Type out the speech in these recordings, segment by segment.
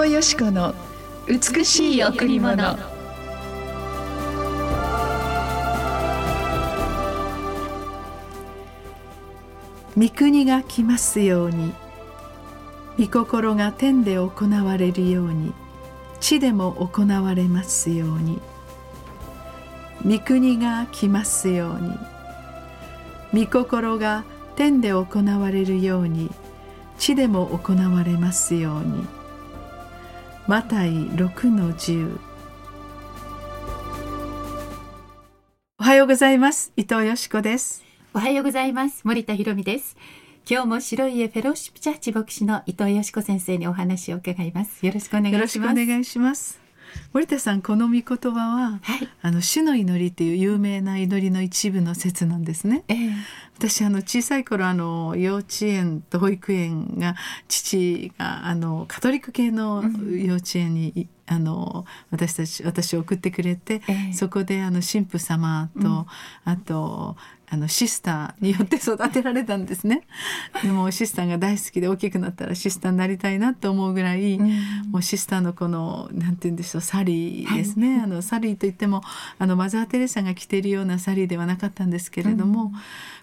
藤よしこの美しい贈り物。御国が来ますように御心が天で行われるように地でも行われますように御国が来ますように御心が天で行われるように地でも行われますようにマタイ6の10おはようございます。伊藤よしこです。おはようございます。森田博美です。今日も白い家フェローシップチャーチ牧師の伊藤よしこ先生にお話を伺います。よろしくお願いします。よろしくお願いします森田さんこの御言葉は、はい、あの主の祈りっていう有名な祈りの一部の説なんですね、えー、私あの小さい頃あの幼稚園と保育園が父があのカトリック系の幼稚園に、うんあの私たち私を送ってくれて、えー、そこであの神父様と、うん、あとあのシスターによって育てられたんですね。でもシスターが大好きで大きくなったらシスターになりたいなと思うぐらい、うん、もうシスターのこのなんて言うんでしょうサリーですね、はい、あのサリーといってもあのマザー・テレサが着ているようなサリーではなかったんですけれども、うん、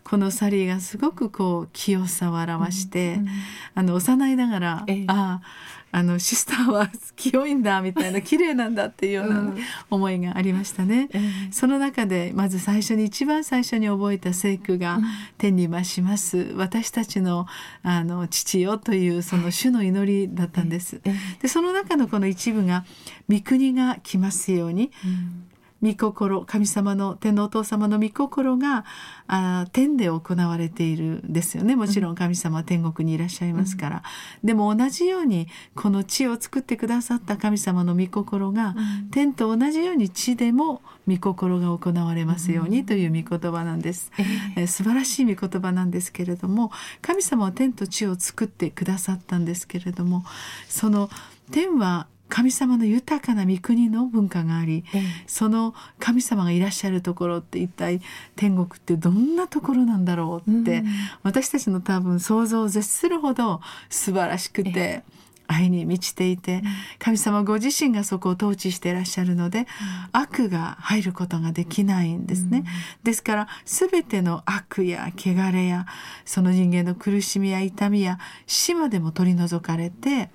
このサリーがすごくこう清さを表して、うん、あの幼いながら、ええ、あああのシスターは清いんだみたいな綺麗なんだっていうような思いがありましたね。うん、その中でまず最初に一番最初に覚えた聖句が「天に増します。私たちのあの父よ」というその主の祈りだったんです。でその中のこの一部が「御国が来ますように」うん御心神様の天皇お父様の御心があ天で行われているんですよね。もちろん神様は天国にいらっしゃいますから、うん、でも同じようにこの地を作ってくださった神様の御心が、うん、天と同じように地でも御心が行われますようにという御言葉なんです、えー、素晴らしい御言葉なんですけれども神様は天と地を作ってくださったんですけれどもその天は神様の豊かな御国の文化があり、ええ、その神様がいらっしゃるところって一体天国ってどんなところなんだろうって、うん、私たちの多分想像を絶するほど素晴らしくて。え愛に満ちていて神様ご自身がそこを統治していらっしゃるので、悪が入ることができないんですね。ですから全ての悪や汚れやその人間の苦しみや痛みや死までも取り除かれて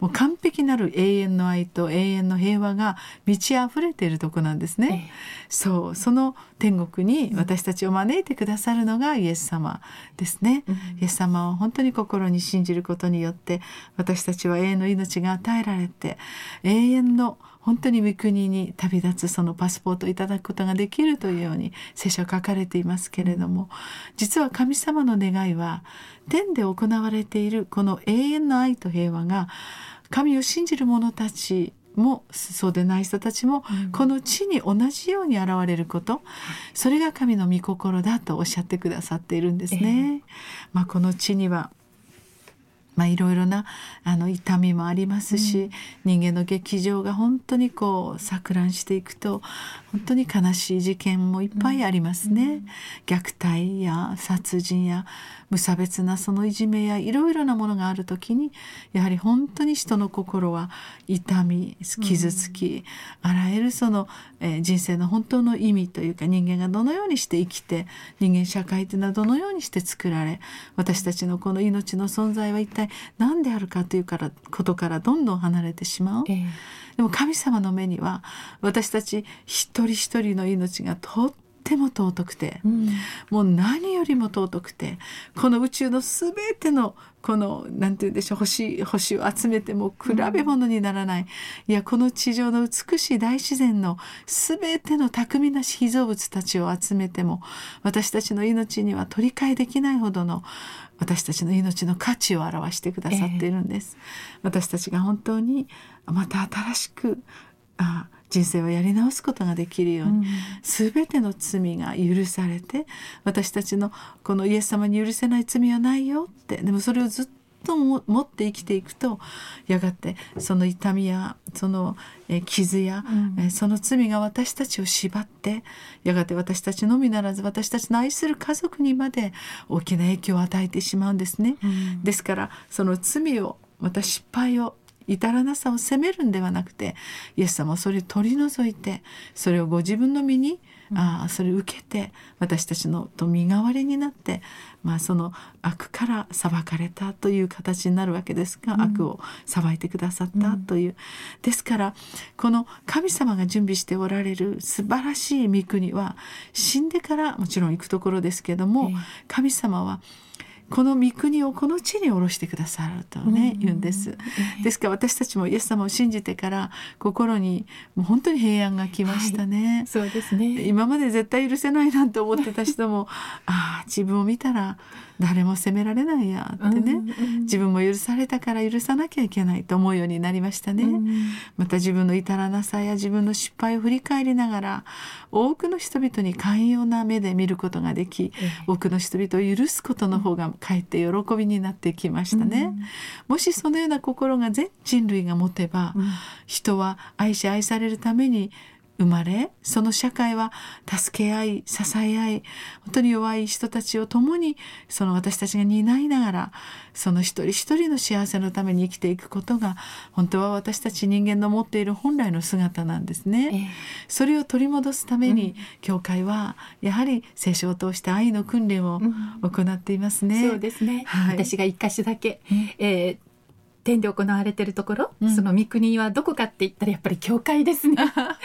もう完璧なる永遠の愛と永遠の平和が満ち溢れているとこなんですね。そうその天国に私たちを招いてくださるのがイエス様ですね。イエス様を本当に心に信じることによって私たちは永遠の命が与えられて永遠の本当に御国に旅立つそのパスポートをいただくことができるというように聖書は書かれていますけれども実は神様の願いは天で行われているこの永遠の愛と平和が神を信じる者たちもそうでない人たちも、この地に同じように現れること、それが神の御心だとおっしゃってくださっているんですね。えー、まあ、この地にはまあ、いろいろなあの痛みもありますし、うん、人間の劇場が本当にこう錯乱していくと本当に悲しい事件もいっぱいありますね。うん、虐待や殺人や無差別なそのいじめやいろいろなものがある時にやはり本当に人の心は痛み傷つき、うん、あらゆるその、えー、人生の本当の意味というか人間がどのようにして生きて人間社会というのはどのようにして作られ私たちのこの命の存在は一体何であるかというからことからどんどん離れてしまう、えー、でも神様の目には私たち一人一人の命がとっても尊くて、うん、もう何よりも尊くてこの宇宙の全てのこの何て言うんでしょう星星を集めても比べ物にならない、うん、いやこの地上の美しい大自然の全ての巧みな被造物たちを集めても私たちの命には取り替えできないほどの私たちの命の価値を表してくださっているんです。えー、私たちが本当にまた新しくあ人生をやり直すことができるように、うん、全ての罪が許されて私たちのこのイエス様に許せない罪はないよってでもそれをずっと持って生きていくとやがてその痛みやその傷や、うん、その罪が私たちを縛ってやがて私たちのみならず私たちの愛する家族にまで大きな影響を与えてしまうんですね。うん、ですからその罪をまた失敗を至らなさを責めるんではなくてイエス様はそれを取り除いてそれをご自分の身にああそれを受けて私たちのと身代わりになって、まあ、その悪から裁かれたという形になるわけですが、うん、悪を裁いてくださったという、うん、ですからこの神様が準備しておられる素晴らしい御国は死んでからもちろん行くところですけども、神様はこの御国をこの地に下ろしてくださるとね、言うんです。ですから私たちもイエス様を信じてから心にもう本当に平安が来ましたね。はい、そうですね。今まで絶対許せないなんて思ってた人もああ自分を見たら誰も責められないやってね、うんうん、自分も許されたから許さなきゃいけないと思うようになりましたね、うん、また自分の至らなさや自分の失敗を振り返りながら多くの人々に寛容な目で見ることができ、多くの人々を許すことの方がかえって喜びになってきましたね、もしそのような心が全人類が持てば、人は愛し愛されるために生まれその社会は助け合い支え合い本当に弱い人たちを共にその私たちが担いながらその一人一人の幸せのために生きていくことが本当は私たち人間の持っている本来の姿なんですね。えー、それを取り戻すために、うん、教会はやはり聖書を通して愛の訓練を行っていますね。うん、そうですね、はい、私が一箇所だけ、えー天で行われてるところ、うん、その御国はどこかって言ったらやっぱり教会ですね。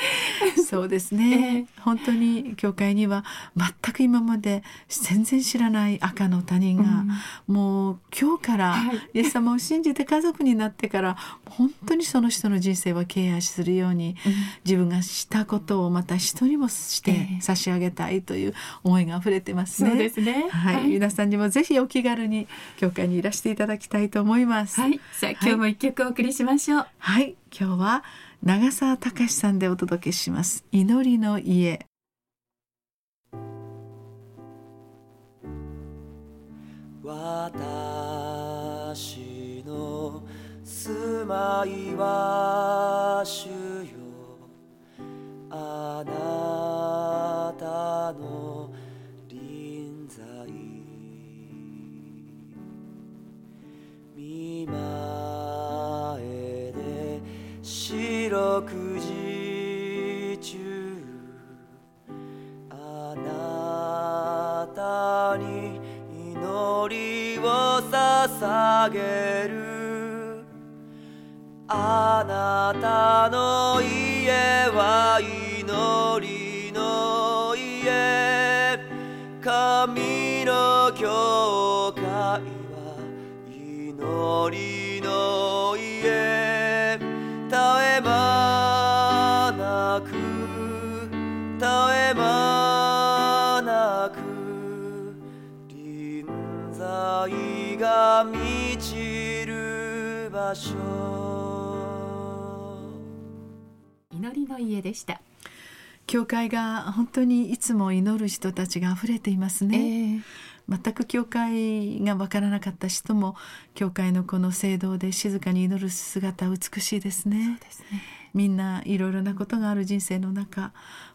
そうですね、えー、本当に教会には全く今まで全然知らない赤の他人が、うん、もう今日からイエス様を信じて家族になってから本当にその人の人生をケアするように、うん、自分がしたことをまた人にもして差し上げたいという思いが溢れてますね。そうですね。はい、はい、皆さんにもぜひお気軽に教会にいらしていただきたいと思います。はい、今日も一曲お送りしましょう。はい、今日は長澤隆さんでお届けします。祈りの家。私の住まいは主よ。あなたの臨在白くじ中あなたに祈りを捧げる。あなたの家は祈りの家神の教会は祈り在が満ちる場所。祈りの家でした。教会が本当にいつも祈る人たちが溢れていますね、えー、全く教会がわからなかった人も教会のこの聖堂で静かに祈る姿美しいですね。ですね。みんないろいろなことがある人生の中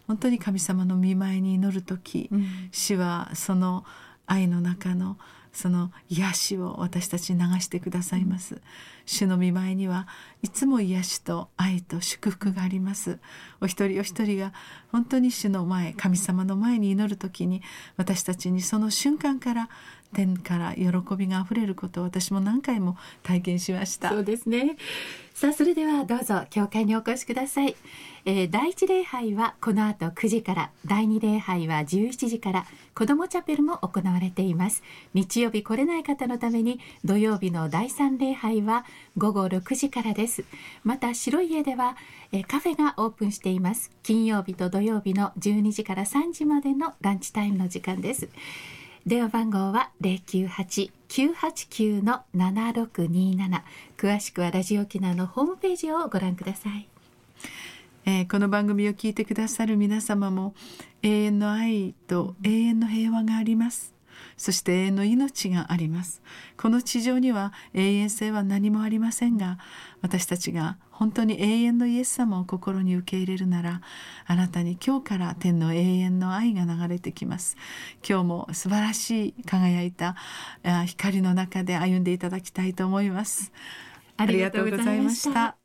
本当に神様の見舞いに祈る時、うん、主はその愛の中のその癒しを私たちに流してくださいます。主の御前にはいつも癒しと愛と祝福があります。お一人お一人が本当に主の前、神様の前に祈る時に私たちにその瞬間から天から喜びがあふれることを私も何回も体験しました。そうですね。さあそれではどうぞ教会にお越しください、えー、第一礼拝はこの後9時から第二礼拝は11時から子どもチャペルも行われています。日曜日来れない方のために土曜日の第三礼拝は午後6時からです。また白い家では、えー、カフェがオープンしています。金曜日と土曜日の12時から3時までのランチタイムの時間です。電話番号は098-989の7627詳しくはラジオ沖縄のホームページをご覧ください、えー、この番組を聞いてくださる皆様も永遠の愛と永遠の平和があります。そして永遠の命があります。この地上には永遠性は何もありませんが私たちが本当に永遠のイエス様を心に受け入れるならあなたに今日から天の永遠の愛が流れてきます。今日も素晴らしい輝いた光の中で歩んでいただきたいと思います。ありがとうございました